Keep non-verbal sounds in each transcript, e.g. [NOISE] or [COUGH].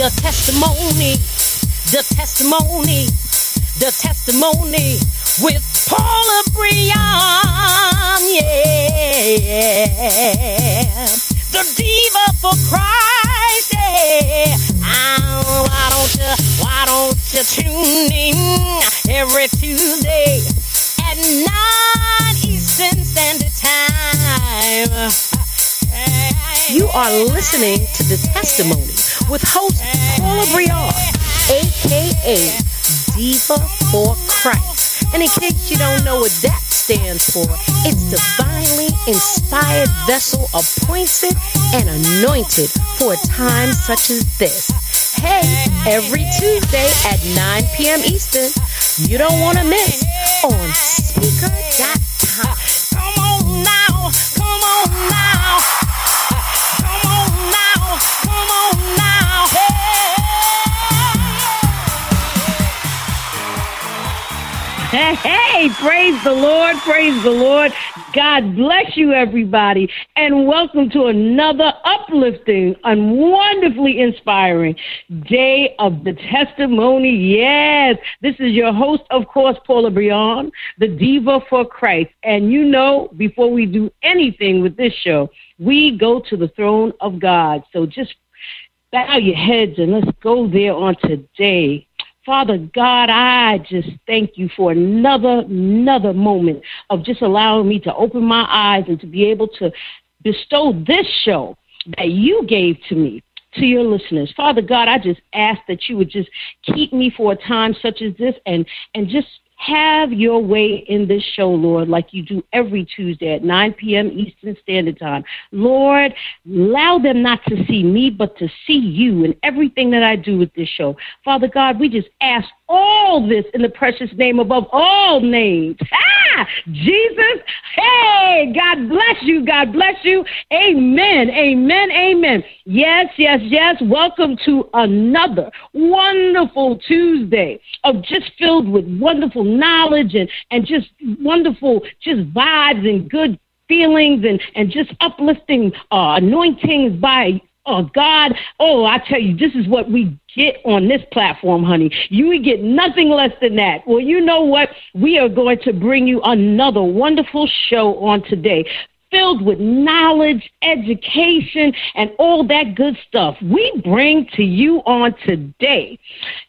The testimony, the testimony, the testimony with Paula Breon, yeah. The diva for Christ, yeah. Oh, why don't you, why don't you tune in every Tuesday at 9 Eastern Standard Time? You are listening to The Testimony with host Paula Briard, aka Diva for Christ. And in case you don't know what that stands for, it's divinely inspired vessel appointed and anointed for a time such as this. Hey, every Tuesday at 9 p.m. Eastern, you don't want to miss on Spreaker.com. Hey, praise the Lord, praise the Lord. God bless you, everybody, and welcome to another uplifting and wonderfully inspiring day of the testimony. Yes, this is your host, of course, Paula Brion, the Diva for Christ. And you know, before we do anything with this show, we go to the throne of God. So just bow your heads and let's go there on today. Father God, I just thank you for another, another moment of just allowing me to open my eyes and to be able to bestow this show that you gave to me to your listeners. Father God, I just ask that you would just keep me for a time such as this and, and just have your way in this show, Lord, like you do every Tuesday at 9 p.m. Eastern Standard Time. Lord, allow them not to see me, but to see you in everything that I do with this show. Father God, we just ask all this in the precious name above all names. Ah, Jesus. Hey, God bless you. God bless you. Amen. Amen. Amen. Yes, yes, yes. Welcome to another wonderful Tuesday of just filled with wonderful knowledge and, and just wonderful just vibes and good feelings and, and just uplifting uh, anointings by Oh God, oh I tell you, this is what we get on this platform, honey. You get nothing less than that. Well, you know what? We are going to bring you another wonderful show on today filled with knowledge, education, and all that good stuff. We bring to you on today.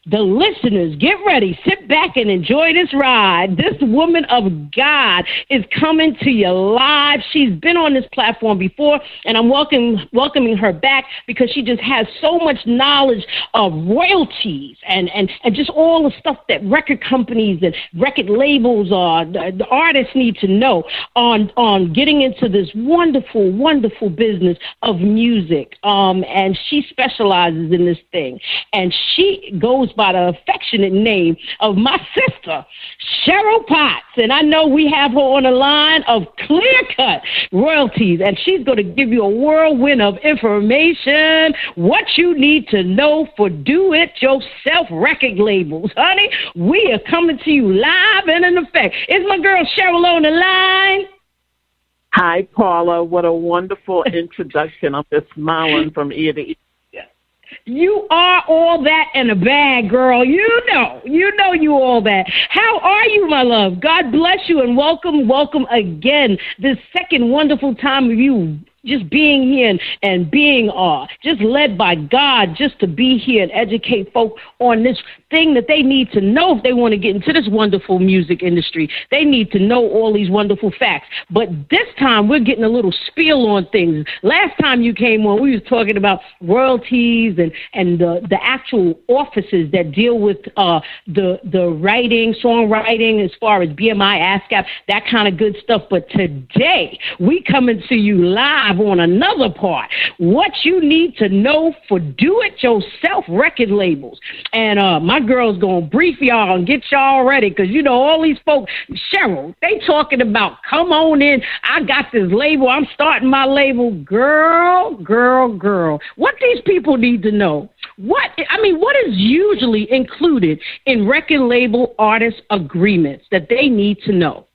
The listeners, get ready, sit back and enjoy this ride. This woman of God is coming to you live. She's been on this platform before, and I'm welcoming welcoming her back because she just has so much knowledge of royalties and, and, and just all the stuff that record companies and record labels are the, the artists need to know on on getting into this wonderful, wonderful business of music. Um, and she specializes in this thing. And she goes by the affectionate name of my sister, Cheryl Potts. And I know we have her on the line of clear cut royalties. And she's going to give you a whirlwind of information, what you need to know for do it yourself record labels. Honey, we are coming to you live and in effect. Is my girl Cheryl on the line? Hi, Paula. What a wonderful introduction. I'm just smiling from ear to ear. You are all that in a bag, girl. You know, you know you all that. How are you, my love? God bless you and welcome, welcome again. This second wonderful time of you just being here and, and being uh, just led by God just to be here and educate folk on this thing that they need to know if they want to get into this wonderful music industry. They need to know all these wonderful facts. But this time we're getting a little spiel on things. Last time you came on, we was talking about royalties and, and the, the actual offices that deal with uh, the, the writing, songwriting, as far as BMI, ASCAP, that kind of good stuff. But today we coming to you live on another part. What you need to know for do-it-yourself record labels. And uh, my girl's gonna brief y'all and get y'all ready because you know all these folks. Cheryl, they talking about come on in. I got this label. I'm starting my label. Girl, girl, girl. What these people need to know? What I mean, what is usually included in record label artist agreements that they need to know?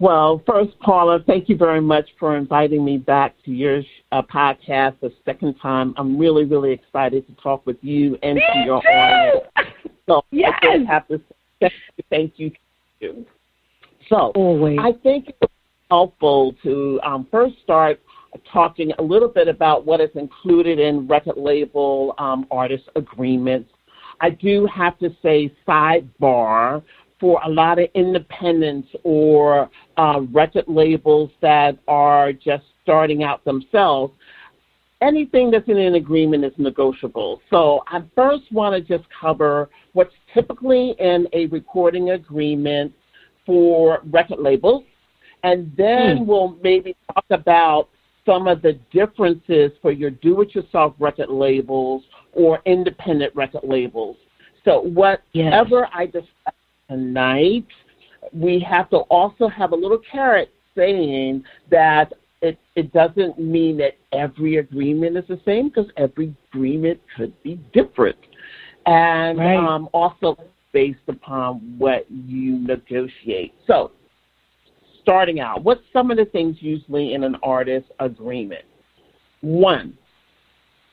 Well, first, Paula, thank you very much for inviting me back to your uh, podcast the second time. I'm really, really excited to talk with you and me to your too. audience. [LAUGHS] So yes. I just have to say thank you. Thank you. So Always. I think it's helpful to um, first start talking a little bit about what is included in record label um, artist agreements. I do have to say sidebar for a lot of independents or uh, record labels that are just starting out themselves, anything that's in an agreement is negotiable. So I first want to just cover what's typically in a recording agreement for record labels, and then Hmm. we'll maybe talk about some of the differences for your do-it-yourself record labels or independent record labels. So whatever I discuss tonight, we have to also have a little carrot saying that it, it doesn't mean that every agreement is the same because every agreement could be different. And Right. um, also based upon what you negotiate. So, starting out, what's some of the things usually in an artist agreement? One,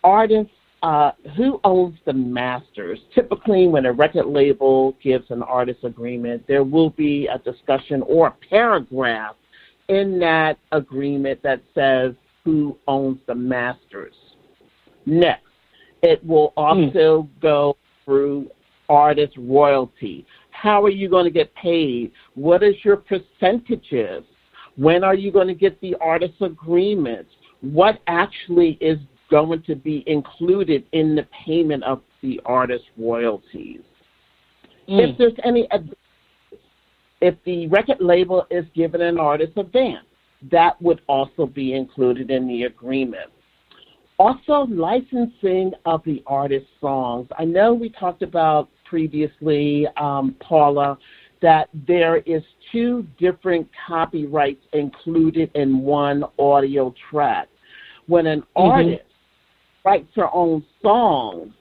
artists uh, who owns the masters? Typically, when a record label gives an artist agreement, there will be a discussion or a paragraph in that agreement that says who owns the masters. Next, it will also go through artist royalty. How are you going to get paid? What is your percentages? When are you going to get the artist agreements? What actually is going to be included in the payment of the artist royalties? If there's any if the record label is given an artist advance, that would also be included in the agreement. Also, licensing of the artist's songs. I know we talked about previously, um, Paula, that there is two different copyrights included in one audio track. When an artist writes her own songs,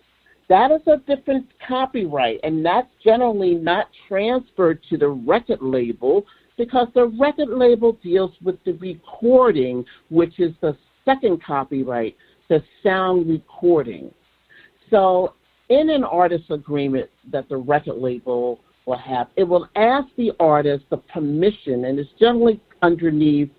that is a different copyright, and that's generally not transferred to the record label because the record label deals with the recording, which is the second copyright, the sound recording. So, in an artist agreement that the record label will have, it will ask the artist the permission, and it's generally underneath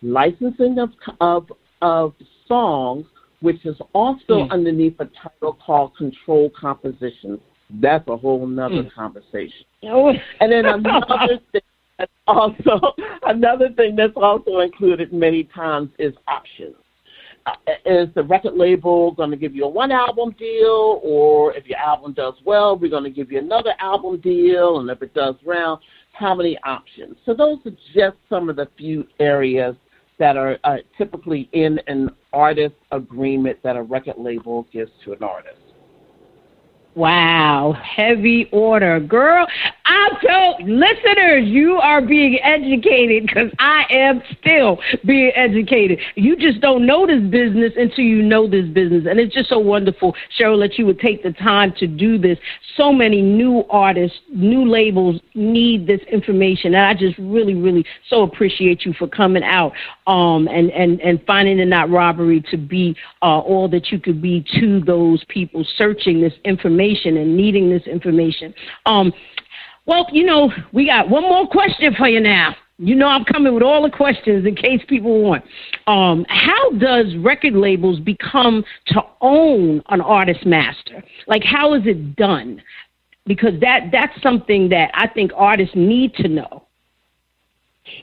licensing of of, of songs, which is also Mm. underneath a title called control compositions. That's a whole nother Mm. conversation. Oh. And then another [LAUGHS] thing that's also another thing that's also included many times is options. Uh, is the record label going to give you a one album deal, or if your album does well, we're going to give you another album deal, and if it does well, how many options? So those are just some of the few areas that are uh, typically in an artist agreement that a record label gives to an artist. Wow, heavy order. Girl, I told listeners, you are being educated because I am still being educated. You just don't know this business until you know this business. And it's just so wonderful, Cheryl, that you would take the time to do this. So many new artists, new labels need this information. And I just really, really so appreciate you for coming out um, and, and, and finding it not robbery to be uh, all that you could be to those people searching this information and needing this information. Um, well, you know, we got one more question for you now. You know, I'm coming with all the questions in case people want. Um, how does record labels become to own an artist master? Like, how is it done? Because that that's something that I think artists need to know.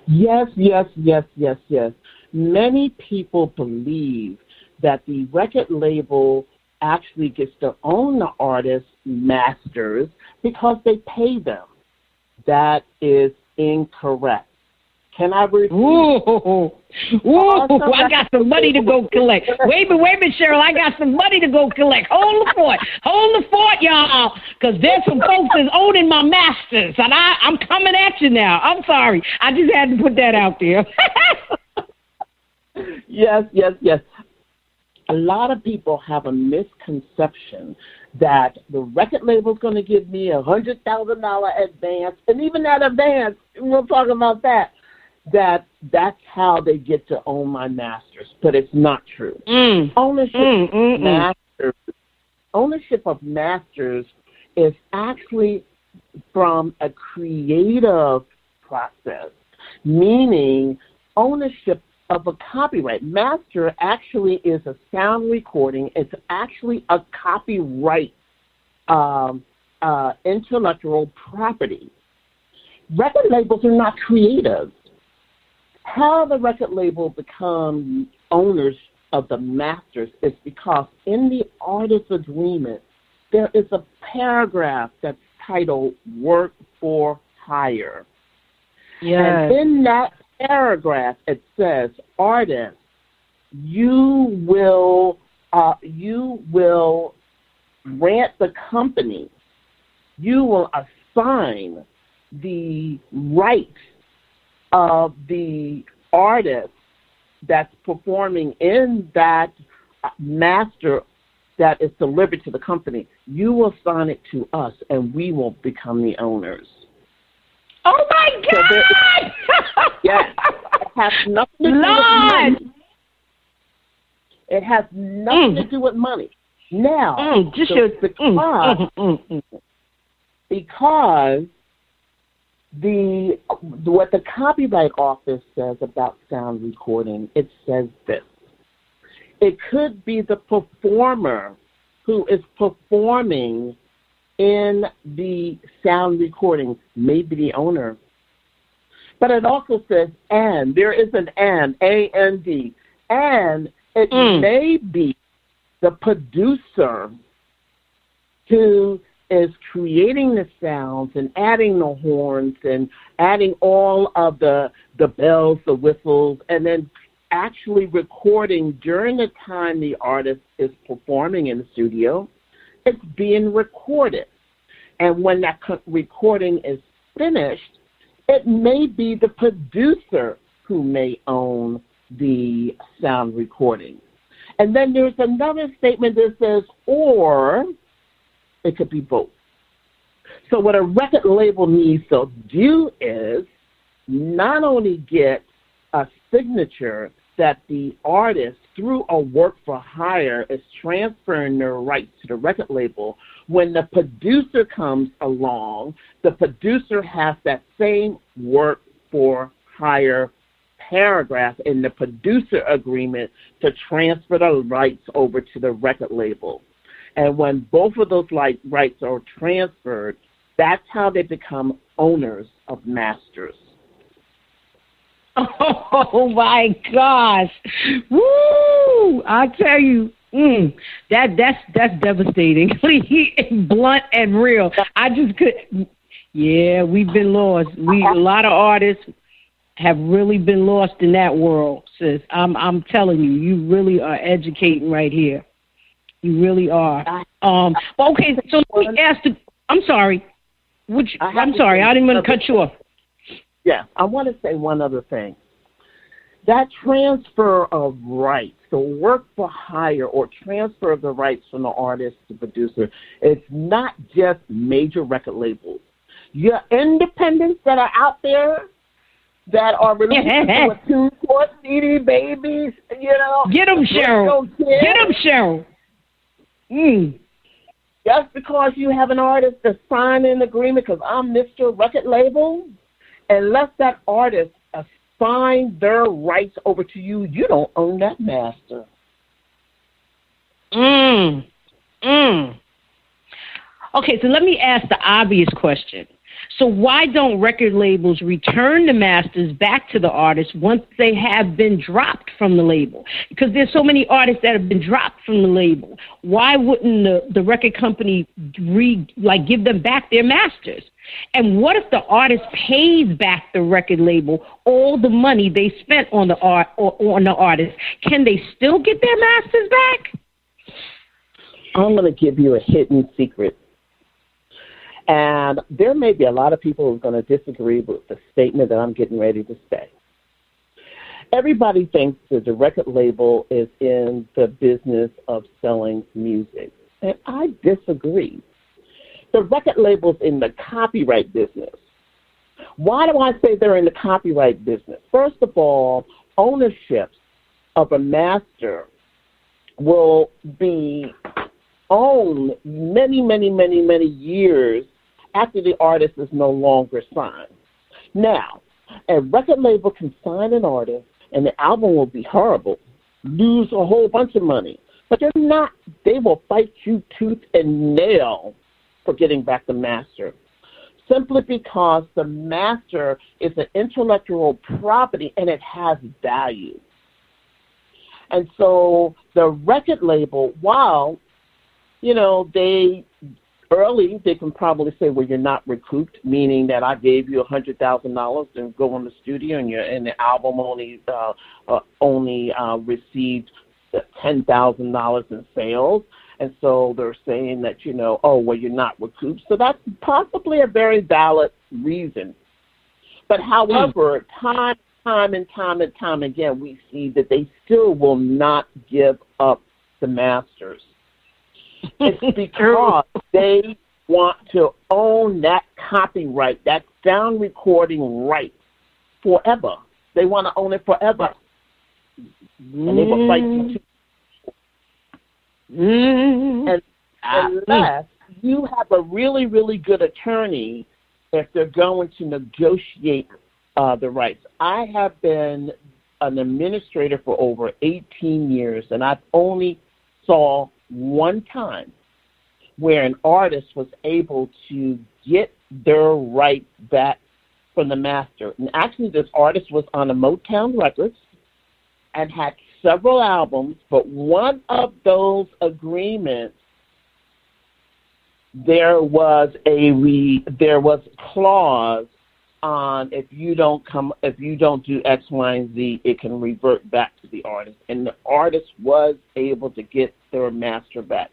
Yes, yes, yes, yes, yes. Many people believe that the record label actually gets to own the artist masters because they pay them. That is incorrect. Can I repeat? Ooh, ooh, I got some money to go collect. Wait a minute, wait a minute, Cheryl. I got some money to go collect. Hold the fort. Hold the fort, y'all, because there's some folks that's owning my masters, and I, I'm coming at you now. I'm sorry. I just had to put that out there. [LAUGHS] yes, yes, yes. A lot of people have a misconception that the record label's going to give me a hundred thousand dollar advance, and even that advance, we'll talk about that that that's how they get to own my masters, but it's not true. Mm. Ownership mm, mm, mm, masters, ownership of masters is actually from a creative process, meaning ownership of a copyright. Master actually is a sound recording. It's actually a copyright um, uh, intellectual property. Record labels are not creative how the record label become owners of the masters is because in the artist agreement there is a paragraph that's titled work for hire. Yeah. And in that paragraph it says artist you will uh, you will grant the company you will assign the rights of the artist that's performing in that master that is delivered to the company, you will sign it to us and we will become the owners. Oh my God! So [LAUGHS] yes. [LAUGHS] It has nothing to do with money. It has nothing mm. to do with money. Now, mm, just so your, because, mm, mm, mm, because the what the Copyright Office says about sound recording, it says this. It could be the performer who is performing in the sound recording, maybe the owner. But it also says and. There is an and, A N D. And it mm. may be the producer who is creating the sounds and adding the horns and adding all of the the bells, the whistles, and then actually recording during the time the artist is performing in the studio. It's being recorded, and when that recording is finished, it may be the producer who may own the sound recording. And then there's another statement that says, or it could be both. So what a record label needs to do is not only get a signature that the artist, through a work for hire, is transferring their rights to the record label. When the producer comes along, the producer has that same work for hire paragraph in the producer agreement to transfer the rights over to the record label. And when both of those rights are transferred, that's how they become owners of masters. [LAUGHS] Oh my gosh! Woo! I tell you, mm, that that's that's devastating. [LAUGHS] Blunt and real. I just could. Yeah, we've been lost. We a lot of artists have really been lost in that world, sis. I'm I'm telling you, you really are educating right here. You really are. Um, okay, so let me ask the. I'm sorry. Which I'm sorry, I didn't want to cut you off. Yeah, I want to say one other thing. That transfer of rights, the work for hire or transfer of the rights from the artist to producer, it's not just major record labels. Your independents that are out there that are releasing [LAUGHS] a two four CD babies, you know. Get them, Cheryl. Get them, Cheryl. Mm. Just because you have an artist to sign an agreement because I'm Mr. Record Label, unless that artist sign their rights over to you, you don't own that master. Mm. Mm. Okay, so let me ask the obvious question. So why don't record labels return the masters back to the artists once they have been dropped from the label? Because there's so many artists that have been dropped from the label. Why wouldn't the, the record company re, like give them back their masters? And what if the artist pays back the record label all the money they spent on the art or on the artist? Can they still get their masters back? I'm going to give you a hidden secret. And there may be a lot of people who are going to disagree with the statement that I'm getting ready to say. Everybody thinks that the record label is in the business of selling music. And I disagree. The record label's in the copyright business. Why do I say they're in the copyright business? First of all, ownership of a master will be owned many, many, many, many years after the artist is no longer signed. Now, a record label can sign an artist and the album will be horrible, lose a whole bunch of money. But they're not, they will fight you tooth and nail for getting back the master. Simply because the master is an intellectual property and it has value. And so the record label, while, you know, they early, they can probably say, well, you're not recouped, meaning that I gave you a hundred thousand dollars to go in the studio, and your and the album only uh, uh, only uh, received ten thousand dollars in sales, and so they're saying that you know, oh, well, you're not recouped. So that's possibly a very valid reason. But hmm. however, time, time and time and time again, we see that they still will not give up the masters. [LAUGHS] It's because they want to own that copyright, that sound recording right forever. They want to own it forever. And they will fight you to Mm. and unless you have a really, really good attorney if they're going to negotiate uh, the rights. I have been an administrator for over 18 years, and I've only saw one time where an artist was able to get their rights back from the master. And actually, this artist was on a Motown Records and had several albums, but one of those agreements there was a re, there was clause on if you don't come if you don't do X, Y, and Z, it can revert back to the artist. And the artist was able to get their master back.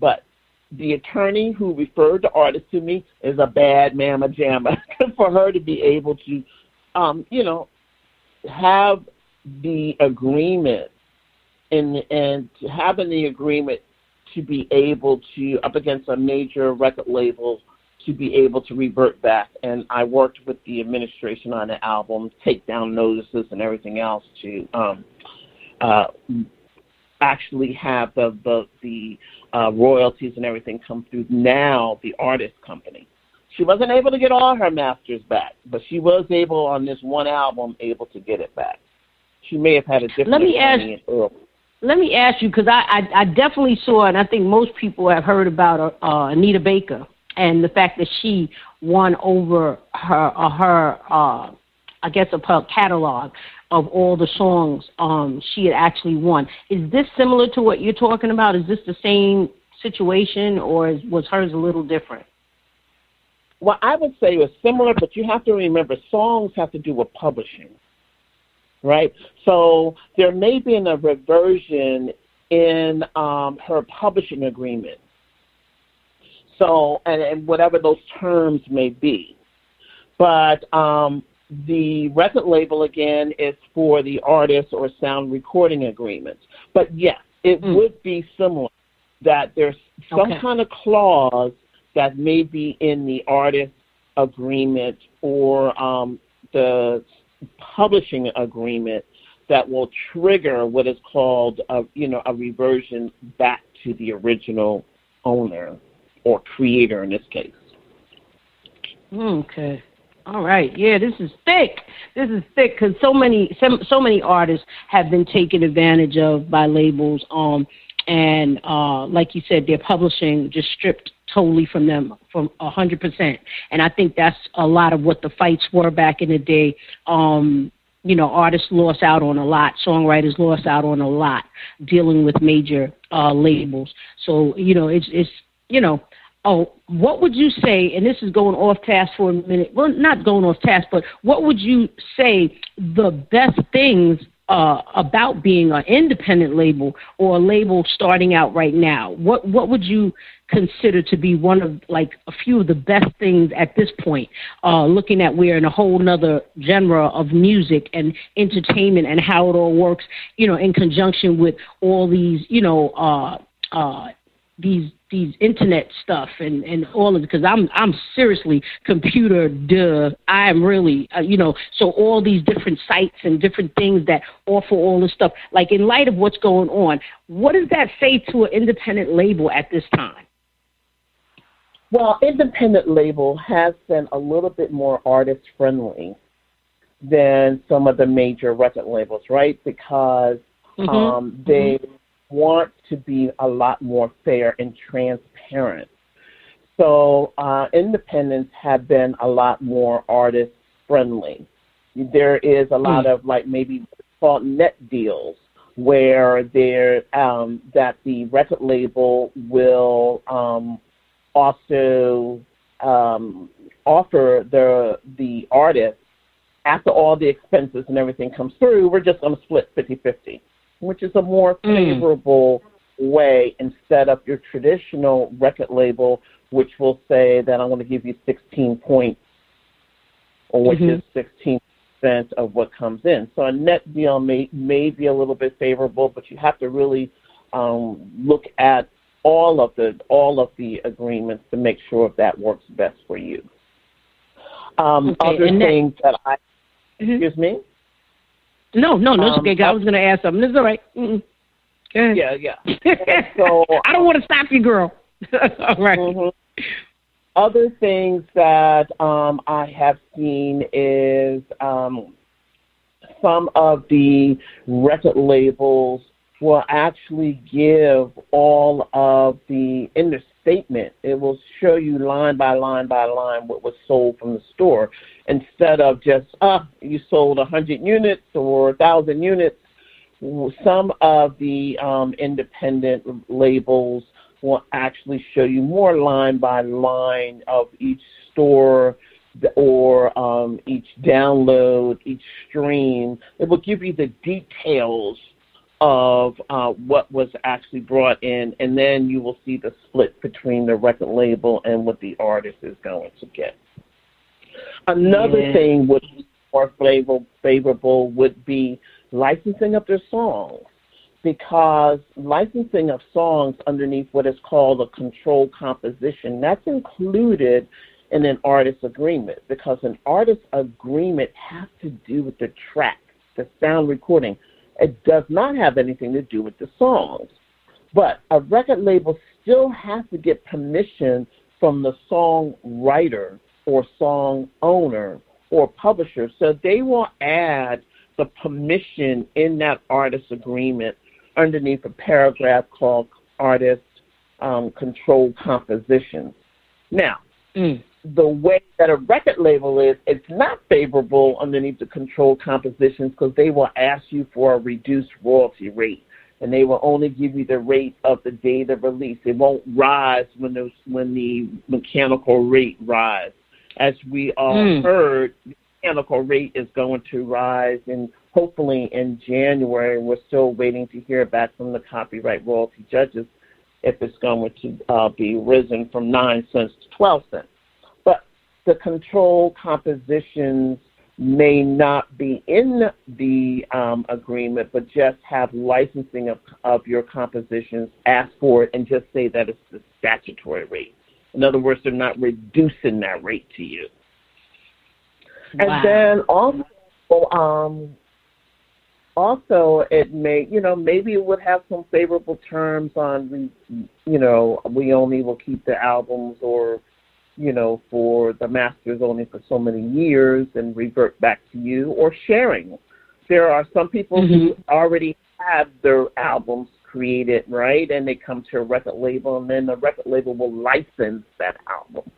But the attorney who referred the artist to me is a bad mamma jamma [LAUGHS] for her to be able to um, you know, have the agreement and and having the agreement to be able to up against a major record label to be able to revert back. And I worked with the administration on the album, take down notices and everything else to um, uh, actually have the the, the uh, royalties and everything come through. Now the artist company. She wasn't able to get all her masters back, but she was able on this one album able to get it back. She may have had a different. Let me ask. Let me ask you because I, I I definitely saw and I think most people have heard about uh, Anita Baker and the fact that she won over her uh, her uh, I guess of her catalog of all the songs um, she had actually won. Is this similar to what you're talking about? Is this the same situation or is, was hers a little different? Well, I would say it was similar, but you have to remember songs have to do with publishing right? So there may be a reversion in um, her publishing agreement. So, and, and whatever those terms may be. But um, the record label, again, is for the artist or sound recording agreements. But yes, it mm. would be similar that there's some okay. kind of clause that may be in the artist agreement or um, the publishing agreement that will trigger what is called a you know a reversion back to the original owner or creator in this case. Okay. All right, yeah, this is thick. This is thick because so many, so, so many artists have been taken advantage of by labels. Um, and uh, like you said, their publishing just stripped totally from them from a hundred percent. And I think that's a lot of what the fights were back in the day. Um, you know, artists lost out on a lot, songwriters lost out on a lot dealing with major uh, labels. So, you know, it's it's you know, oh, what would you say? And this is going off task for a minute. Well, not going off task, but what would you say the best things uh, about being an independent label or a label starting out right now? What what would you consider to be one of like a few of the best things at this point? Uh, looking at we're in a whole nother genre of music and entertainment and how it all works, you know, in conjunction with all these, you know, uh, uh, these these internet stuff and and all of it because I'm I'm seriously computer duh I am really uh, you know so all these different sites and different things that offer all this stuff like in light of what's going on what does that say to an independent label at this time well independent label has been a little bit more artist friendly than some of the major record labels right because mm-hmm. um they mm-hmm want to be a lot more fair and transparent. So uh, independents have been a lot more artist friendly. There is a lot mm. of like maybe called net deals where there um, that the record label will um, also um, offer the the artist after all the expenses and everything comes through, we're just going to split 50-50 which is a more mm. favorable mm. way instead of your traditional record label, which will say that I'm going to give you 16 points, or which mm-hmm. is 16 percent of what comes in. So a net deal may may be a little bit favorable, but you have to really um, look at all of the all of the agreements to make sure that works best for you. Um, okay, other things that, that I mm-hmm. excuse me. No, no, no, it's um, okay. I was going to ask something. It's all right. Yeah, yeah. [LAUGHS] so I don't want to stop you, girl. [LAUGHS] all right. mm-hmm. Other things that um, I have seen is um, some of the record labels will actually give all of the in the statement. It will show you line by line by line what was sold from the store instead of just ah you sold a hundred units or a thousand units. Some of the um, independent labels will actually show you more line by line of each store or um, each download, each stream. It will give you the details of uh, what was actually brought in, and then you will see the split between the record label and what the artist is going to get. Another yeah. thing would be more favorable, favorable would be licensing of their songs because licensing of songs underneath what is called a controlled composition that's included in an artist agreement because an artist agreement has to do with the track, the sound recording. It does not have anything to do with the songs. But a record label still has to get permission from the songwriter or song owner or publisher. So they will add the permission in that artist agreement underneath a paragraph called artist um, controlled compositions. Now, mm. the way that a record label is, it's not favorable underneath the controlled compositions because they will ask you for a reduced royalty rate and they will only give you the rate of the date of release. It won't rise when the when the mechanical rate rise as we all mm. heard, the mechanical rate is going to rise, and hopefully in January, we're still waiting to hear back from the copyright royalty judges if it's going to uh, be risen from 9 cents to 12 cents. But the control compositions may not be in the um, agreement, but just have licensing of, of your compositions, ask for it, and just say that it's the statutory rate. In other words, they're not reducing that rate to you. Wow. And then also, um, also it may, you know, maybe it would have some favorable terms on, you know, we only will keep the albums or you know, for the masters only for so many years and revert back to you, or sharing. There are some people mm-hmm. who already have their albums created, right? And they come to a record label, and then the record label will license that album.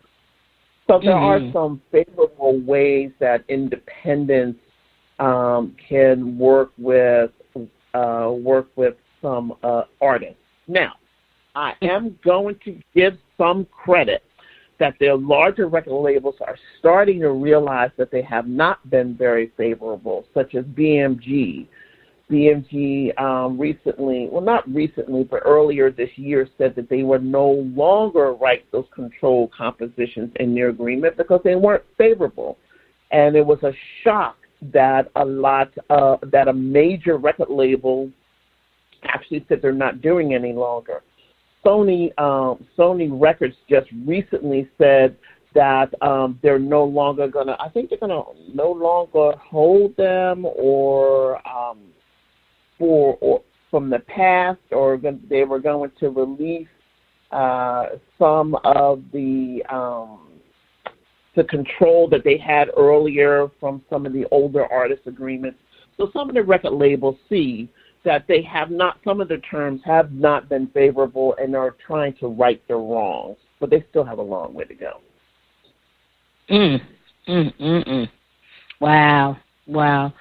So there mm-hmm. are some favorable ways that independents um, can work with uh, work with some uh, artists. Now, I am going to give some credit that their larger record labels are starting to realize that they have not been very favorable, such as BMG. BMG um, recently, well, not recently, but earlier this year, said that they would no longer write those control compositions in their agreement because they weren't favorable. And it was a shock that a lot, uh, that a major record label actually said they're not doing any longer. Sony um, Sony Records just recently said that um, they're no longer gonna. I think they're gonna no longer hold them or um, for or from the past, or they were going to release uh, some of the um, the control that they had earlier from some of the older artist agreements. So some of the record labels see that they have not, some of the terms have not been favorable and are trying to right their wrongs, but they still have a long way to go. Mm, mm, mm, mm. Wow, wow.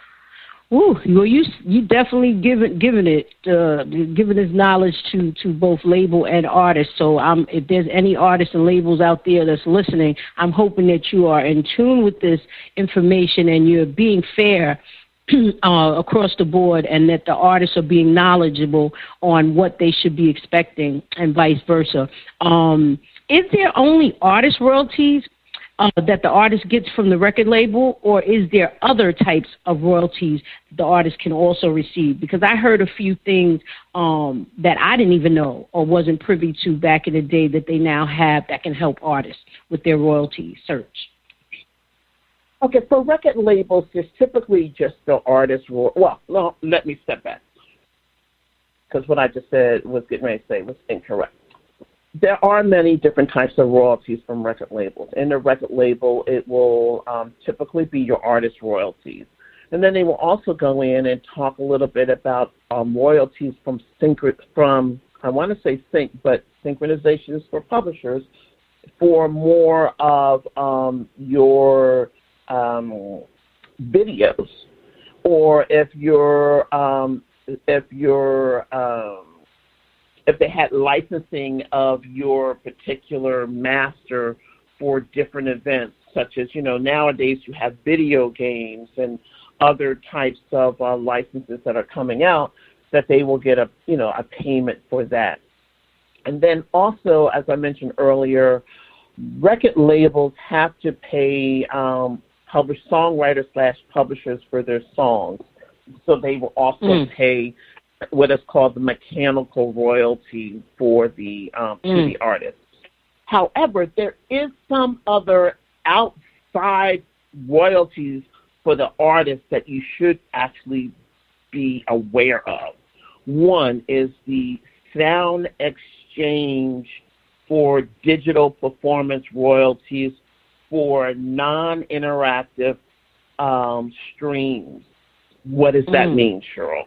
Ooh, well, you you definitely given given it uh, given this knowledge to to both label and artists. So if there's any artists and labels out there that's listening, I'm hoping that you are in tune with this information and you're being fair [CLEARS THROAT] uh, across the board, and that the artists are being knowledgeable on what they should be expecting, and vice versa. Um, is there only artist royalties uh, that the artist gets from the record label, or is there other types of royalties the artist can also receive? Because I heard a few things um, that I didn't even know or wasn't privy to back in the day that they now have that can help artists with their royalty search. Okay, for record labels, there's typically just the artist. Well, no, let me step back because what I just said was getting ready to say was incorrect. There are many different types of royalties from record labels. In the record label, it will um, typically be your artist royalties. And then they will also go in and talk a little bit about um, royalties from synch- from I want to say sync, but synchronizations for publishers for more of um, your um, videos, or if you're um, if you're um, if they had licensing of your particular master for different events, such as you know nowadays you have video games and other types of uh, licenses that are coming out, that they will get a you know a payment for that. And then also, as I mentioned earlier, record labels have to pay um, publish songwriters slash publishers for their songs. So they will also mm. pay what is called the mechanical royalty for the um, mm. to the artist. However, there is some other outside royalties for the artist that you should actually be aware of. One is the sound exchange for digital performance royalties for non-interactive um, streams. What does that mm. mean, Cheryl?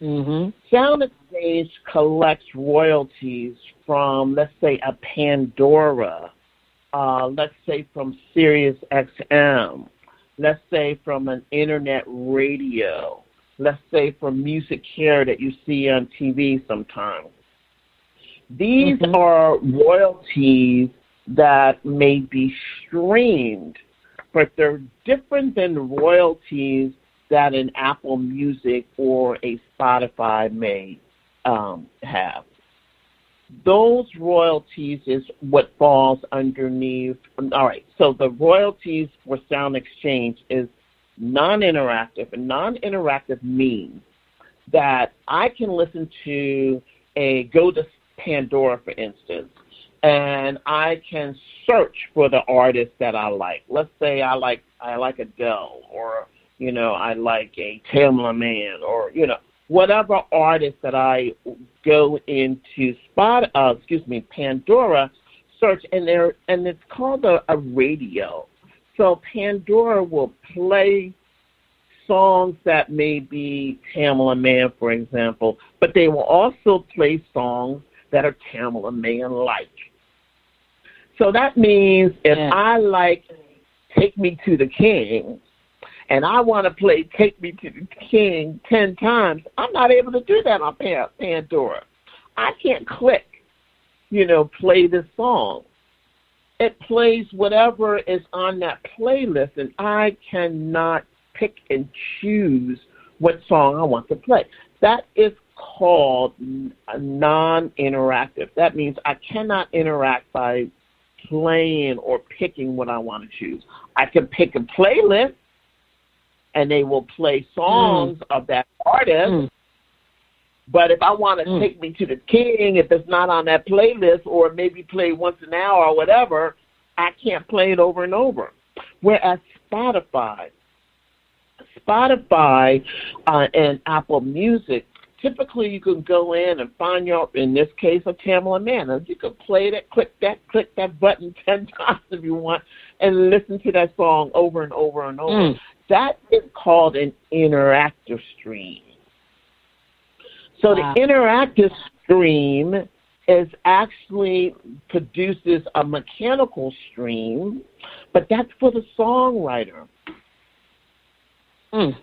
Mm-hmm. Sound Exchange collects royalties from, let's say, a Pandora, uh, let's say from Sirius XM, let's say from an internet radio, let's say from MusiCare that you see on TV sometimes. These mm-hmm. are royalties that may be streamed, but they're different than royalties that an Apple Music or a Spotify may um, have. Those royalties is what falls underneath. All right, so the royalties for Sound Exchange is non interactive. And non interactive means that I can listen to a, go to Pandora, for instance, and I can search for the artist that I like. Let's say I like I like Adele, or you know I like a Tamela Mann or you know whatever artist that I go into spot uh, excuse me Pandora, search, and there and it's called a, a radio. So Pandora will play songs that may be Tamela Mann, for example, but they will also play songs that are Tamela Mann like. So that means if Yeah. I like Take Me to the King, and I want to play Take Me to the King 10 times, I'm not able to do that on Pandora. I can't click, you know, play this song. It plays whatever is on that playlist, and I cannot pick and choose what song I want to play. That is called non interactive. That means I cannot interact by playing or picking what I want to choose. I can pick a playlist and they will play songs of that artist. Mm. But if I want to Mm. take me to the king, if it's not on that playlist or maybe play once an hour or whatever, I can't play it over and over. Whereas Spotify, Spotify uh, and Apple Music, typically you can go in and find your, in this case, a Tamela Mann. And you can play that, click that, click that button [LAUGHS] 10 times if you want, and listen to that song over and over and over. Mm. That is called an interactive stream. So Wow. the interactive stream is actually produces a mechanical stream, but that's for the songwriter. Mm.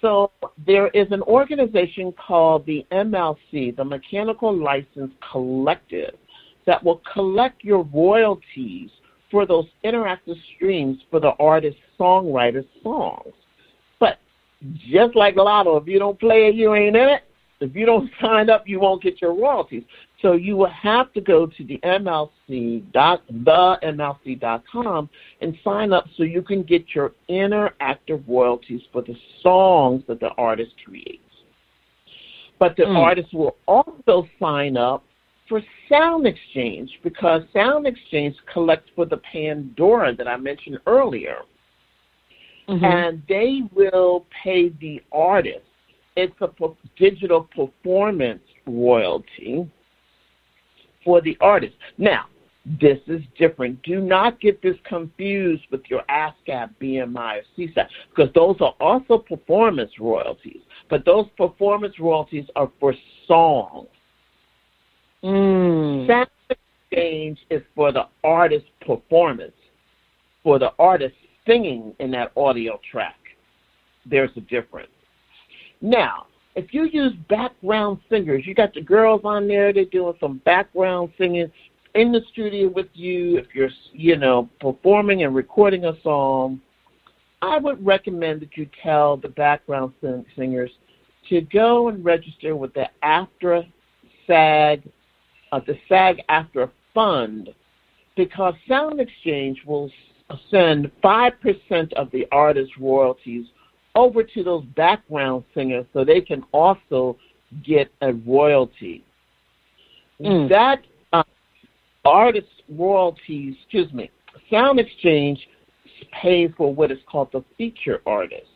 So there is an organization called the MLC, the Mechanical License Collective, that will collect your royalties for those interactive streams for the artist songwriter's songs. But just like Lotto, if you don't play it, you ain't in it. If you don't [LAUGHS] sign up, you won't get your royalties. So you will have to go to the MLC dot the MLC dot com and sign up so you can get your interactive royalties for the songs that the artist creates. But the Mm. artist will also sign up for Sound Exchange because Sound Exchange collects for the Pandora that I mentioned earlier Mhm. and they will pay the artist. It's a digital performance royalty for the artist. Now, this is different. Do not get this confused with your ASCAP, BMI, or SESAC, because those are also performance royalties. But those performance royalties are for songs. Mm. Sound exchange is for the artist's performance, for the artist singing in that audio track. There's a difference. Now, if you use background singers, you got the girls on there, they're doing some background singing in the studio with you. If you're, you know, performing and recording a song, I would recommend that you tell the background sing- singers to go and register with the AFTRA SAG uh, the SAG AFTRA fund because Sound Exchange will send 5% of the artist's royalties over to those background singers so they can also get a royalty. Mm. That uh, artist royalties, excuse me, Sound Exchange pays for what is called the feature artist.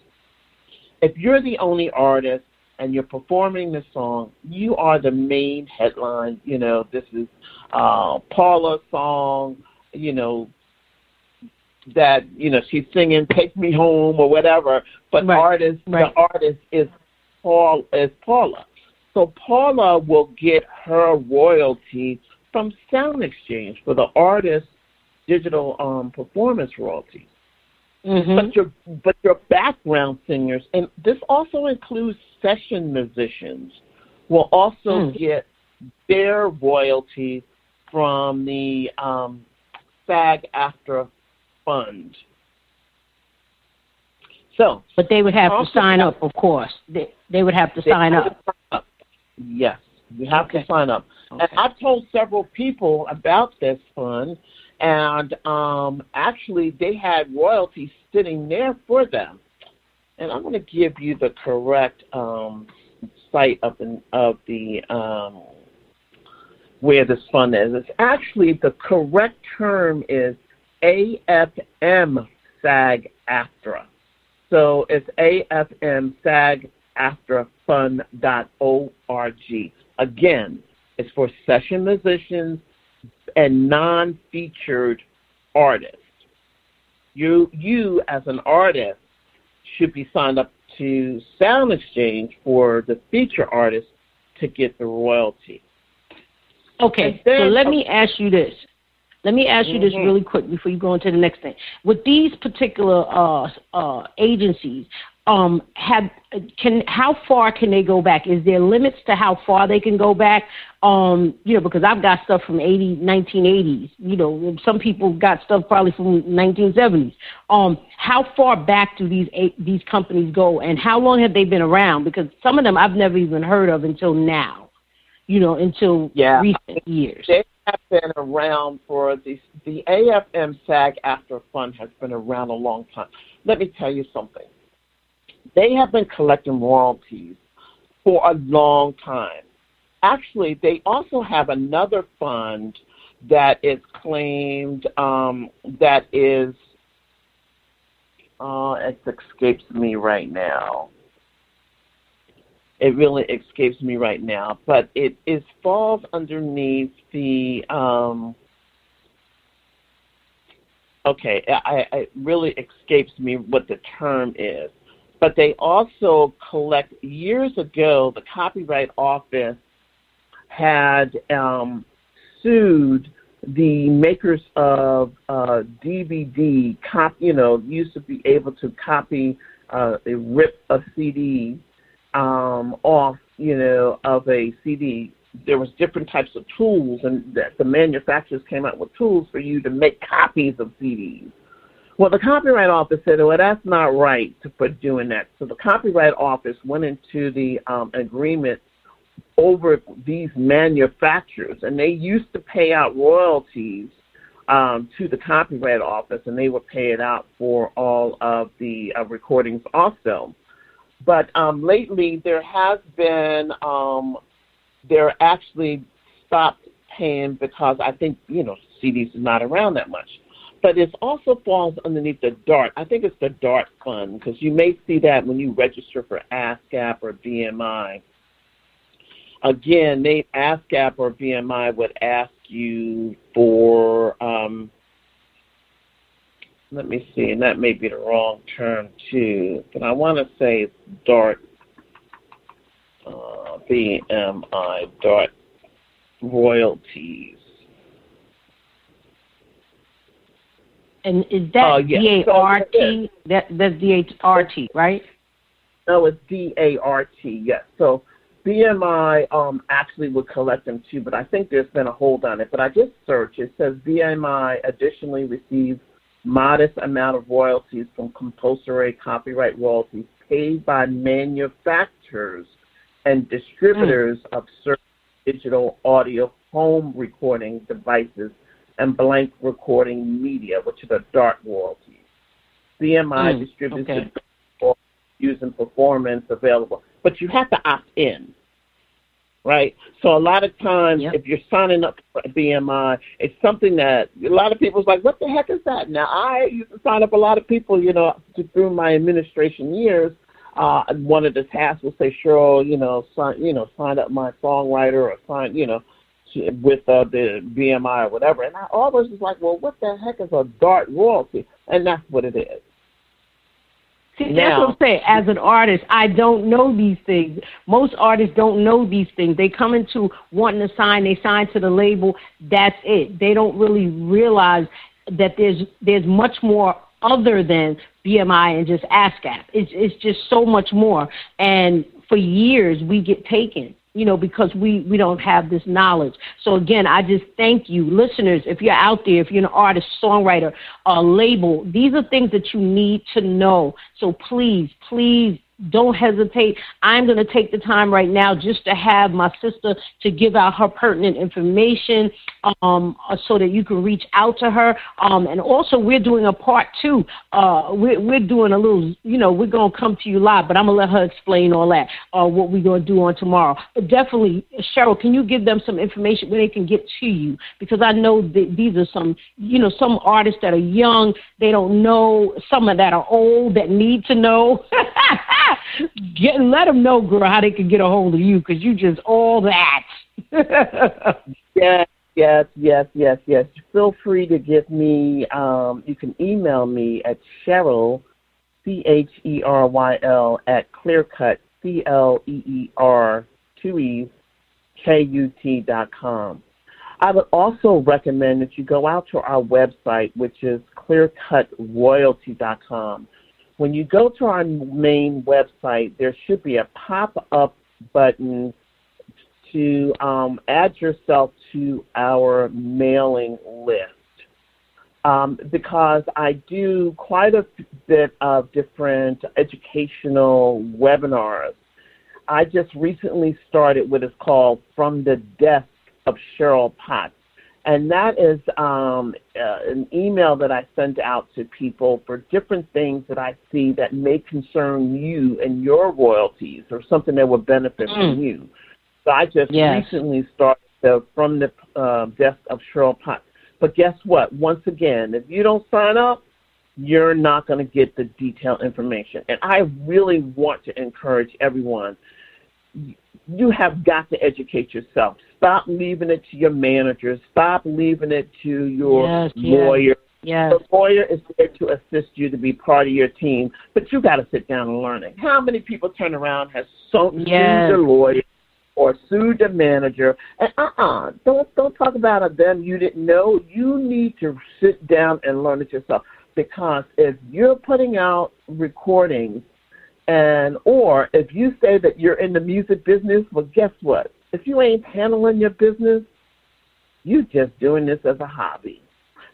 If you're the only artist and you're performing the song, you are the main headline. You know, this is uh, Paula's song. You know that you know she's singing "Take Me Home" or whatever, but Right, artist right. the artist is Paul is Paula. So Paula will get her royalty from Sound Exchange for the artist's digital um, performance royalties Mhm. but your but your background singers, and this also includes session musicians, will also Mm. get their royalty from the um, SAG AFTRA fund. So But they would have to sign up, of course. They they would have to sign up. sign up. Yes, you have Okay. to sign up. Okay. And I've told several people about this fund, and um, actually they had royalties sitting there for them. And I'm going to give you the correct um, site of the, of the um, where this fund is. It's actually the correct term is AFM SAG AFTRA. So it's AFM SAG AFTRA Fund.org. Again, it's for session musicians, and non-featured artists. You you as an artist should be signed up to Sound Exchange for the feature artist to get the royalty. Okay, so let me ask you this. Let me ask you this Mhm. really quick before you go into the next thing. With these particular uh, uh, agencies, um, have can how far can they go back? Is there limits to how far they can go back? Um, you know, because I've got stuff from 80, 1980s. You know, some people got stuff probably from 1970s. Um, how far back do these a- these companies go, and how long have they been around? Because some of them I've never even heard of until now. You know, until Yeah. recent years. Have been around for the the AFM SAG AFTRA Fund has been around a long time. Let me tell you something. They have been collecting royalties for a long time. Actually, they also have another fund that is claimed um, that is uh, it escapes me right now. It really escapes me right now, but it falls underneath the. Um, okay, I, I, really escapes me what the term is, but they also collect. Years ago, the Copyright Office had um, sued the makers of uh, DVD. Cop, you know, used to be able to copy, uh, rip a CD um, off, you know, of a CD. There was different types of tools, and that the manufacturers came out with tools for you to make copies of CDs. Well, the Copyright Office said, well, that's not right for doing that. So the Copyright Office went into the um, agreement over these manufacturers, and they used to pay out royalties um, to the Copyright Office, and they would pay it out for all of the uh, recordings also. But um, lately, there has been um, they're actually stopped paying because I think you know CDs is not around that much. But it also falls underneath the DART. I think it's the DART fund because you may see that when you register for ASCAP or BMI. Again, they ASCAP or BMI would ask you for um, let me see, and that may be the wrong term too, but I want to say DART, uh, BMI, DART royalties. And is that Oh, yes. D A R T? That that's D A R T, right? No, it's D A R T. Yes. So BMI um, actually would collect them too, but I think there's been a hold on it. But I just searched. It says BMI additionally receives modest amount of royalties from compulsory copyright royalties paid by manufacturers and distributors of certain digital audio home recording devices and blank recording media, which are the DART royalties. BMI Mm, distributes okay. using performance available, but you have to opt in, right? So a lot of times, Yep. if you're signing up for BMI, it's something that a lot of people's like, "What the heck is that?" Now, I used to sign up a lot of people, you know, through my administration years. Uh, one of the tasks would say, "Cheryl, you know, sign, you know, sign up my songwriter or sign, you know." With uh, the BMI or whatever, and I always was like, "Well, what the heck is a DART royalty?" And that's what it is. See, that's what I'm saying. As an artist, I don't know these things. Most artists don't know these things. They come into wanting to sign, they sign to the label. That's it. They don't really realize that there's there's much more other than BMI and just ASCAP. It's it's just so much more. And for years, we get taken you know, because we, we don't have this knowledge. So again, I just thank you, listeners. If you're out there, if you're an artist, songwriter, a label, these are things that you need to know. So please, please don't hesitate. I'm going to take the time right now just to have my sister to give out her pertinent information um, so that you can reach out to her. Um, and also, we're doing a part two. Uh, we're, we're doing a little, you know, we're going to come to you live, but I'm going to let her explain all that, uh, what we're going to do on tomorrow. But definitely, Cheryl, can you give them some information where they can get to you? Because I know that these are some, you know, some artists that are young, they don't know, some of that are old that need to know. [LAUGHS] get, let them know, girl, how they can get a hold of you because you just all that. [LAUGHS] Yeah, Yes, yes, yes, yes. Feel free to give me, um, you can email me at Cheryl, C H E R Y L, at Cleerkut, C L E E R, two E's, K U T dot com. I would also recommend that you go out to our website, which is cleerkutroyalty.com. When you go to our main website, there should be a pop up button to um, add yourself to our mailing list. Um, because I do quite a bit of different educational webinars. I just recently started what is called From the Desk of Cheryl Potts. And that is um, uh, an email that I send out to people for different things that I see that may concern you and your royalties or something that would benefit mm. from you. So I just yes. recently started the, from the uh, desk of Cheryl Potts. But guess what? Once again, if you don't sign up, you're not going to get the detailed information. And I really want to encourage everyone. You have got to educate yourself. Stop leaving it to your manager. Stop leaving it to your yes, lawyer. Yes. The lawyer is there to assist you to be part of your team, but you got to sit down and learn it. How many people turn around have so yes. sued their lawyer or sued the manager. And uh-uh, don't don't talk about a them you didn't know. You need to sit down and learn it yourself. Because if you're putting out recordings, and or if you say that you're in the music business, well, guess what? If you ain't handling your business, you're just doing this as a hobby.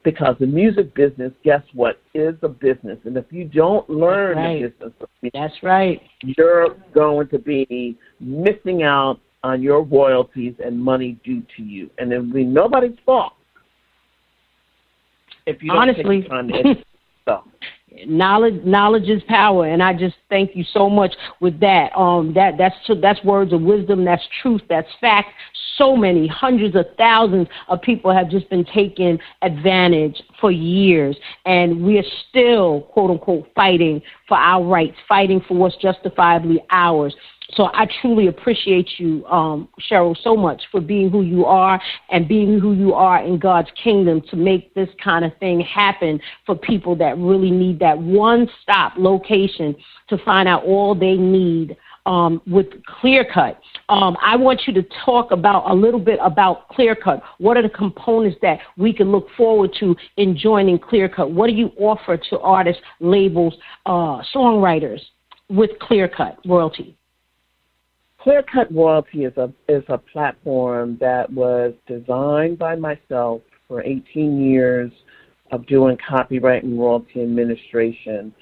Because the music business, guess what, is a business. And if you don't learn right. the business, that's right. You're going to be missing out on your royalties and money due to you. And it'll be nobody's fault if you don't Honestly. take time to so. [LAUGHS] knowledge knowledge is power and i just thank you so much with that. Um that that's that's words of wisdom that's truth that's fact. So many hundreds of thousands of people have just been taken advantage for years and we are still quote unquote fighting for our rights fighting for what's justifiably ours so I truly appreciate you, um, Cheryl, so much for being who you are and being who you are in God's kingdom to make this kind of thing happen for people that really need that one stop location to find out all they need um, with ClearCut. Um, I want you to talk about a little bit about ClearCut. What are the components that we can look forward to in joining ClearCut? What do you offer to artists, labels, uh, songwriters with ClearCut royalty? ClearCut Royalty is a is a platform that was designed by myself for 18 years of doing copyright and royalty administration.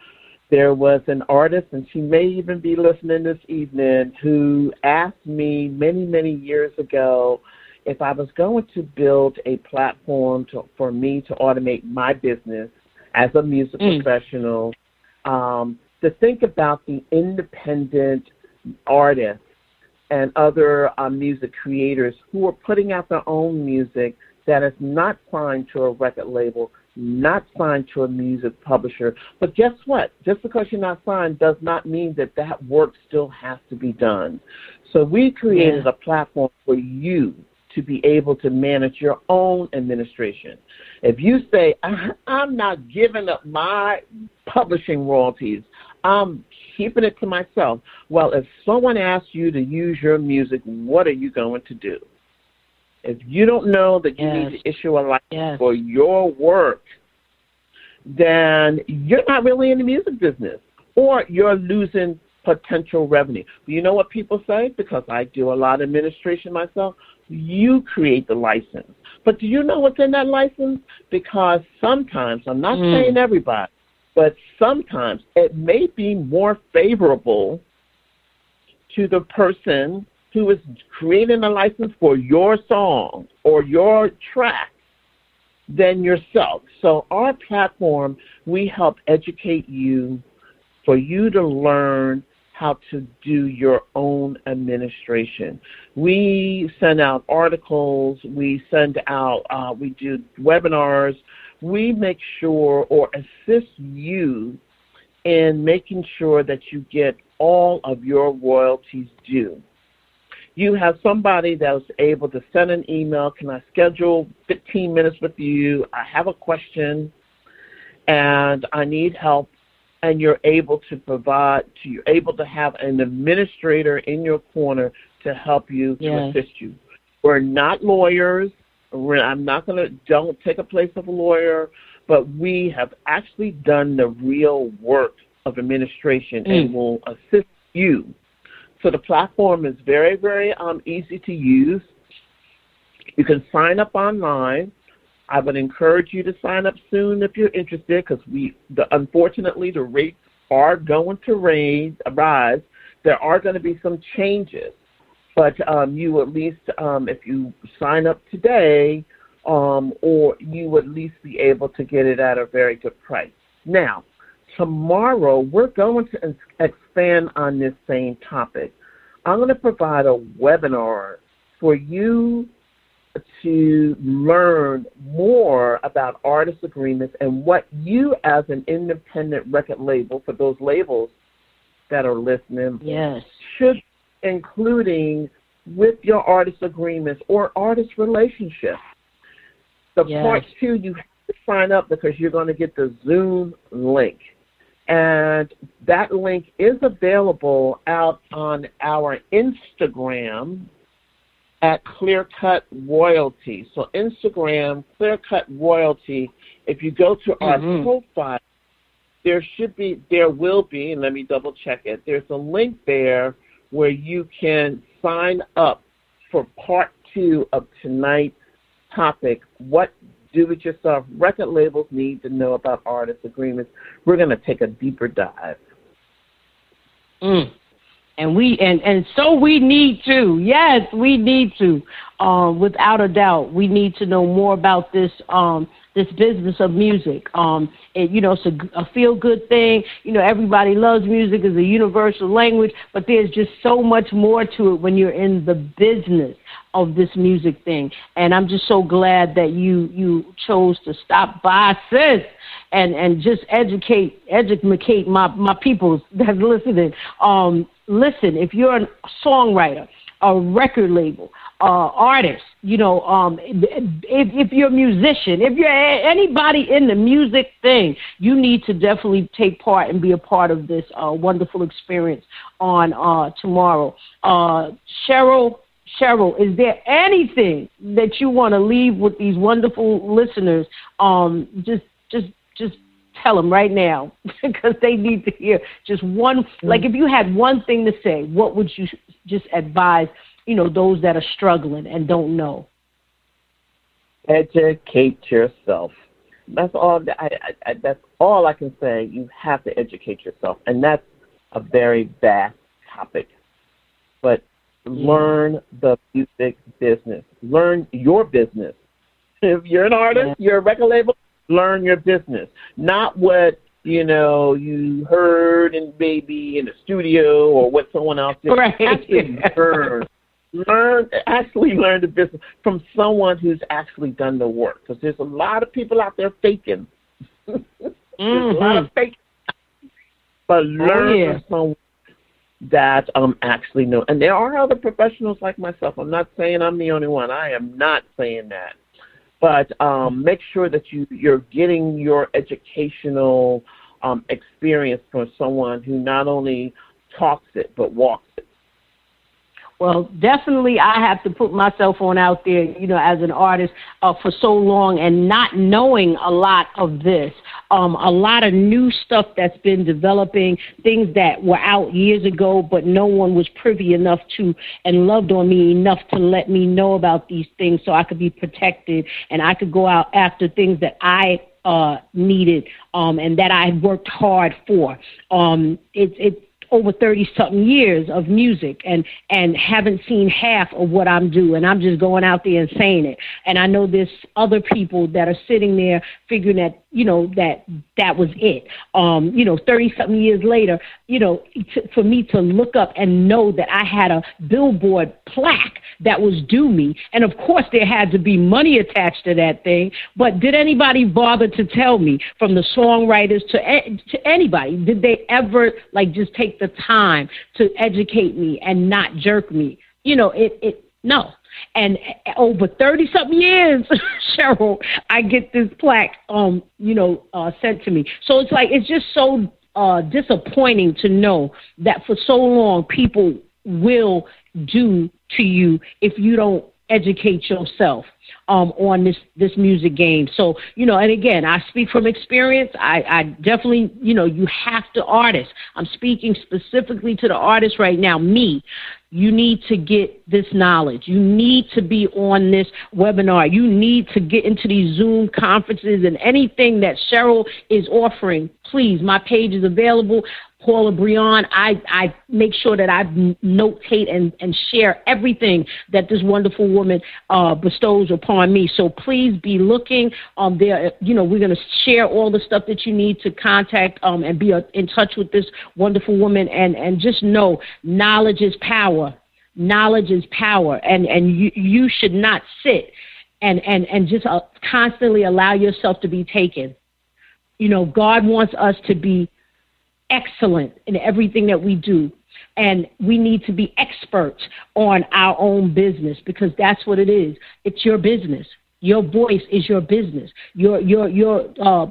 There was an artist, and she may even be listening this evening, who asked me many, many years ago if I was going to build a platform to, for me to automate my business as a music mm. professional, um, to think about the independent artist and other uh, music creators who are putting out their own music that is not signed to a record label, not signed to a music publisher. But guess what? Just because you're not signed does not mean that that work still has to be done. So we created yeah. a platform for you to be able to manage your own administration. If you say, I'm not giving up my publishing royalties, I'm keeping it to myself. Well, if someone asks you to use your music, what are you going to do? If you don't know that you yes. need to issue a license yes. for your work, then you're not really in the music business, or you're losing potential revenue. Do you know what people say? Because I do a lot of administration myself. You create the license. But do you know what's in that license? Because sometimes, I'm not mm. saying everybody, but sometimes it may be more favorable to the person who is creating a license for your song or your track than yourself. So, our platform, we help educate you for you to learn how to do your own administration. We send out articles, we send out, uh, we do webinars, we make sure or assist you in making sure that you get all of your royalties due. you have somebody that's able to send an email, can I schedule 15 minutes with you? I have a question and I need help and you're able to provide to you're able to have an administrator in your corner to help you to assist you. We're not lawyers. I'm not going to don't take a place of a lawyer, but we have actually done the real work of administration mm. and will assist you. So the platform is very very um, easy to use. You can sign up online. I would encourage you to sign up soon if you're interested, because we, the, unfortunately, the rates are going to raise, rise. There are going to be some changes, but um, you at least, um, if you sign up today, um, or you would at least be able to get it at a very good price. Now, tomorrow we're going to expand on this same topic. I'm going to provide a webinar for you to learn more about artist agreements and what you, as an independent record label, for those labels that are listening, yes, should including with your artist agreements or artist relationships. The yes. part two, you have to sign up because you're going to get the Zoom link. And that link is available out on our Instagram at Clear Cut Royalty. So Instagram, Clear Cut Royalty. If you go to our mm-hmm. profile, there should be, there will be, and let me double check it. There's a link there where you can sign up for part two of tonight's topic. What do-it-yourself record labels need to know about artist agreements? We're going to take a deeper dive. Mm and we and and so we need to yes we need to um without a doubt we need to know more about this um this business of music. Um it, you know it's a, a feel good thing. You know everybody loves music. Is a universal language but there's just so much more to it when you're in the business of this music thing. And i'm just so glad that you you chose to stop by sis and and just educate educate my my people that's listening. Um listen, if you're a songwriter, a record label, uh, artist, you know, um, if, if you're a musician, if you're anybody in the music thing, you need to definitely take part and be a part of this uh, wonderful experience on uh, tomorrow. Uh, Cheryl, Cheryl, is there anything that you want to leave with these wonderful listeners? Um, just, just, just tell them right now [LAUGHS] because they need to hear just one. Like, if you had one thing to say, what would you just advise? You know, those that are struggling and don't know. Educate yourself. That's all. I, I, that's all I can say. You have to educate yourself, and that's a very vast topic. But learn the music business. Learn your business. [LAUGHS] If you're an artist, yeah. you're a record label, learn your business, not what you know you heard and maybe in the studio or what someone else did. Right. Actually learn, learn, actually learn the business from someone who's actually done the work. Because there's a lot of people out there faking. [LAUGHS] there's mm-hmm. a lot of faking, but learn oh, yeah. from someone that um actually know. And there are other professionals like myself. I'm not saying I'm the only one. I am not saying that but um, make sure that you, you're getting your educational um, experience from someone who not only talks it but walks. Well, definitely, I have to put myself on out there, you know, as an artist uh, for so long and not knowing a lot of this. Um, a lot of new stuff that's been developing, things that were out years ago, but no one was privy enough to and loved on me enough to let me know about these things so I could be protected and I could go out after things that I uh, needed um, and that I worked hard for. Um, it, it, over 30 something years of music and and haven't seen half of what I'm doing. I'm just going out there and saying it. And I know there's other people that are sitting there figuring that, you know, that that was it. Um, you know, 30 something years later, you know, to, for me to look up and know that I had a billboard plaque that was due me. And of course there had to be money attached to that thing, but did anybody bother to tell me from the songwriters to to anybody, did they ever like just take the time to educate me and not jerk me. you know, it it no. And over thirty something years, [LAUGHS] Cheryl, I get this plaque, um, you know, uh, sent to me. So it's like it's just so uh, disappointing to know that for so long people will do to you if you don't educate yourself um, on this this music game. So you know, and again, I speak from experience. I, I definitely, you know, you have to artist. I'm speaking specifically to the artist right now. Me, you need to get this knowledge. You need to be on this webinar. You need to get into these Zoom conferences and anything that Cheryl is offering. Please, my page is available. Paula Breon. I, I make sure that I notate and, and share everything that this wonderful woman uh, bestows upon me. So please be looking. Um, there, you know, we're going to share all the stuff that you need to contact um, and be uh, in touch with this wonderful woman. And, and just know knowledge is power. Knowledge is power. And, and you, you should not sit and, and, and just uh, constantly allow yourself to be taken. You know, God wants us to be excellent in everything that we do. And we need to be experts on our own business because that's what it is. It's your business. Your voice is your business. Your your your uh,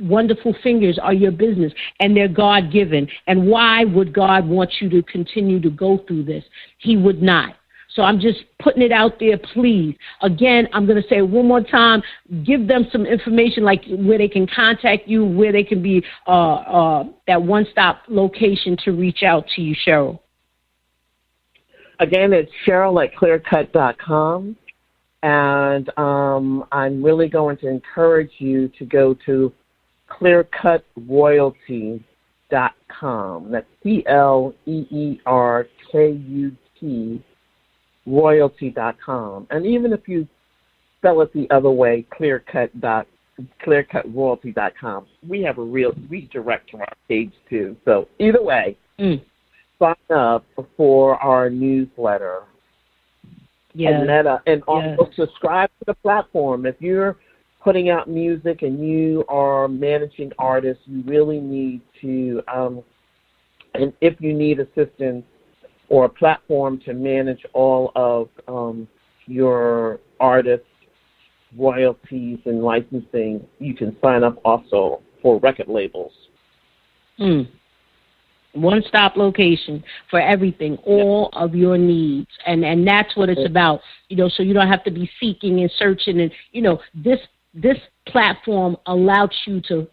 wonderful fingers are your business, and they're God given. And why would God want you to continue to go through this? He would not. So I'm just putting it out there, please. Again, I'm going to say one more time give them some information like where they can contact you, where they can be uh, uh, that one stop location to reach out to you, Cheryl. Again, it's Cheryl at cleerkut.com. And um, I'm really going to encourage you to go to cleerkutroyalty.com. That's C L E E R K U T royalty.com. And even if you spell it the other way, clearcut dot clearcutroyalty.com, we have a real redirect to our page too. So either way, mm. sign up for our newsletter. Yeah. And, that, uh, and also subscribe to the platform. If you're putting out music and you are managing artists, you really need to, um, and if you need assistance, or a platform to manage all of um, your artists' royalties and licensing, you can sign up also for record labels. Hmm. One stop location for everything, all of your needs. And and that's what it's about. You know, so you don't have to be seeking and searching and you know, this this platform allows you to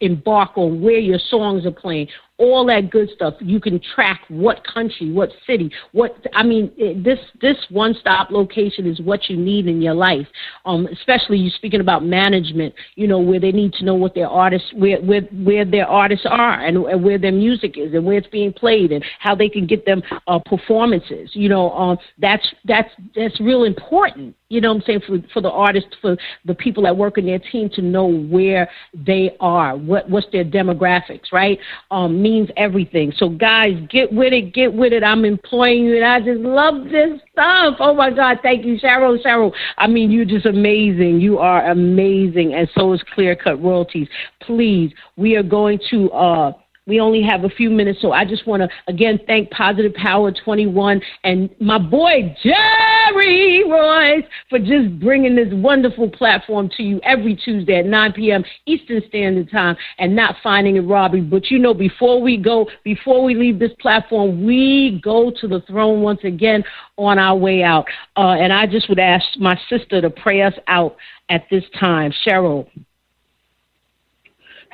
embark on where your songs are playing, all that good stuff. You can track what country, what city, what I mean. This this one stop location is what you need in your life. Um, especially you speaking about management. You know where they need to know what their artists where where where their artists are and, and where their music is and where it's being played and how they can get them uh, performances. You know, um, that's that's that's real important. You know what I'm saying for for the artists, for the people that work in their team to know where they are, what what's their demographics, right? Um, means everything. So, guys, get with it, get with it. I'm employing you, and I just love this stuff. Oh my God, thank you, Cheryl. Cheryl, I mean, you're just amazing. You are amazing, and so is Clear Cut Royalties. Please, we are going to. uh we only have a few minutes, so I just want to again thank Positive Power 21 and my boy Jerry Royce for just bringing this wonderful platform to you every Tuesday at 9 p.m. Eastern Standard Time and not finding it Robbie. But you know, before we go, before we leave this platform, we go to the throne once again on our way out. Uh, and I just would ask my sister to pray us out at this time. Cheryl.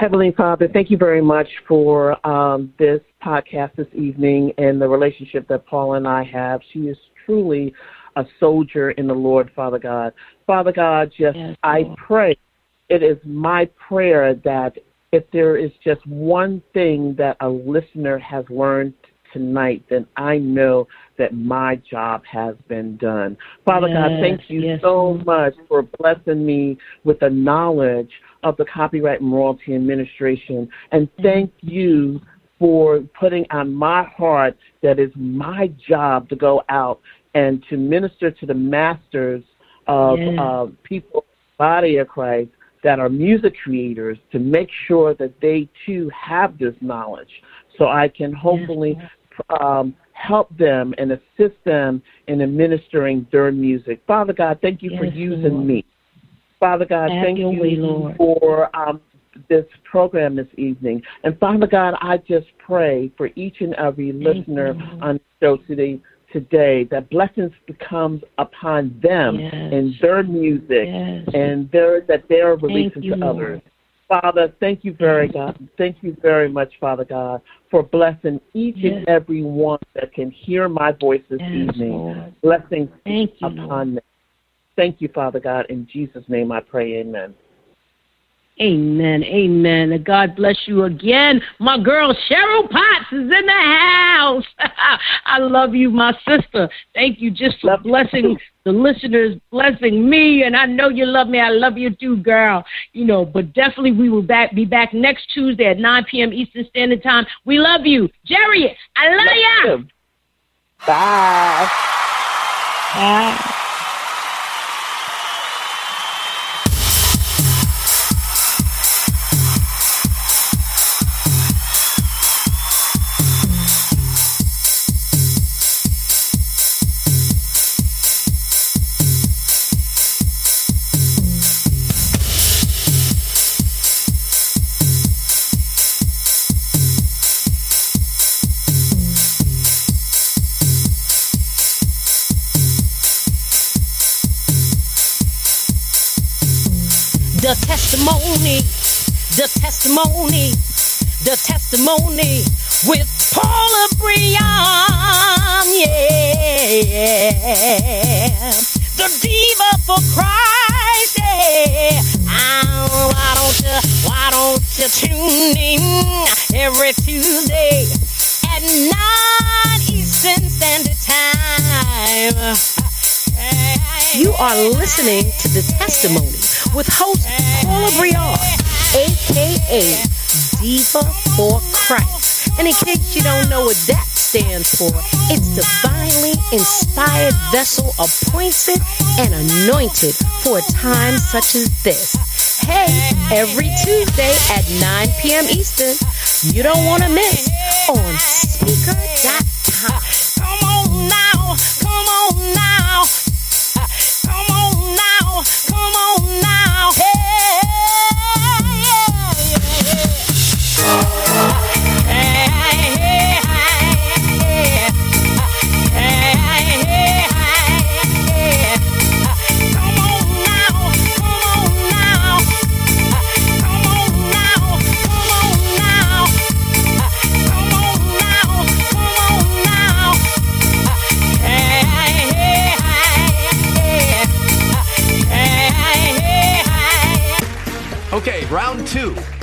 Heavenly Father, thank you very much for um, this podcast this evening and the relationship that Paul and I have. She is truly a soldier in the Lord, Father God. Father God, just yes, I pray, it is my prayer that if there is just one thing that a listener has learned tonight, then I know that my job has been done. Father yes, God, thank you yes. so much for blessing me with the knowledge of the Copyright and Royalty Administration. And thank you for putting on my heart that it's my job to go out and to minister to the masters of yes. uh, people, body of Christ, that are music creators to make sure that they too have this knowledge so I can hopefully yes. um, help them and assist them in administering their music. Father God, thank you for using Lord. me. Father God, Have thank you way, Lord. for um, this program this evening. And Father God, I just pray for each and every listener you, on the show today, today that blessings becomes upon them Yes. in their music Yes. and their, that they're releasing you, to others. Father, thank you very God. Thank you very much, Father God, for blessing each Yes. and every one that can hear my voice this evening. Lord. Blessings Thank upon them. Thank you, Father God. In Jesus' name I pray, amen. Amen. Amen. God bless you again. My girl Cheryl Potts is in the house. [LAUGHS] I love you, my sister. Thank you just for Love blessing too. the listeners, blessing me, and I know you love me. I love you too, girl. You know, but definitely we will back be back next Tuesday at 9 p.m. Eastern Standard Time. We love you, Jerry. I love, ya. you. Bye. Bye. The testimony, the testimony, the testimony with Paula Breon, yeah. The diva for Christ, yeah. Oh, why don't you, why don't you tune in every Tuesday at 9 Eastern Standard Time? You are listening to The Testimony with host Paula Briard, aka Diva for Christ. And in case you don't know what that stands for, it's divinely inspired vessel appointed and anointed for a time such as this. Hey, every Tuesday at 9 p.m. Eastern, you don't want to miss on Spreaker.com.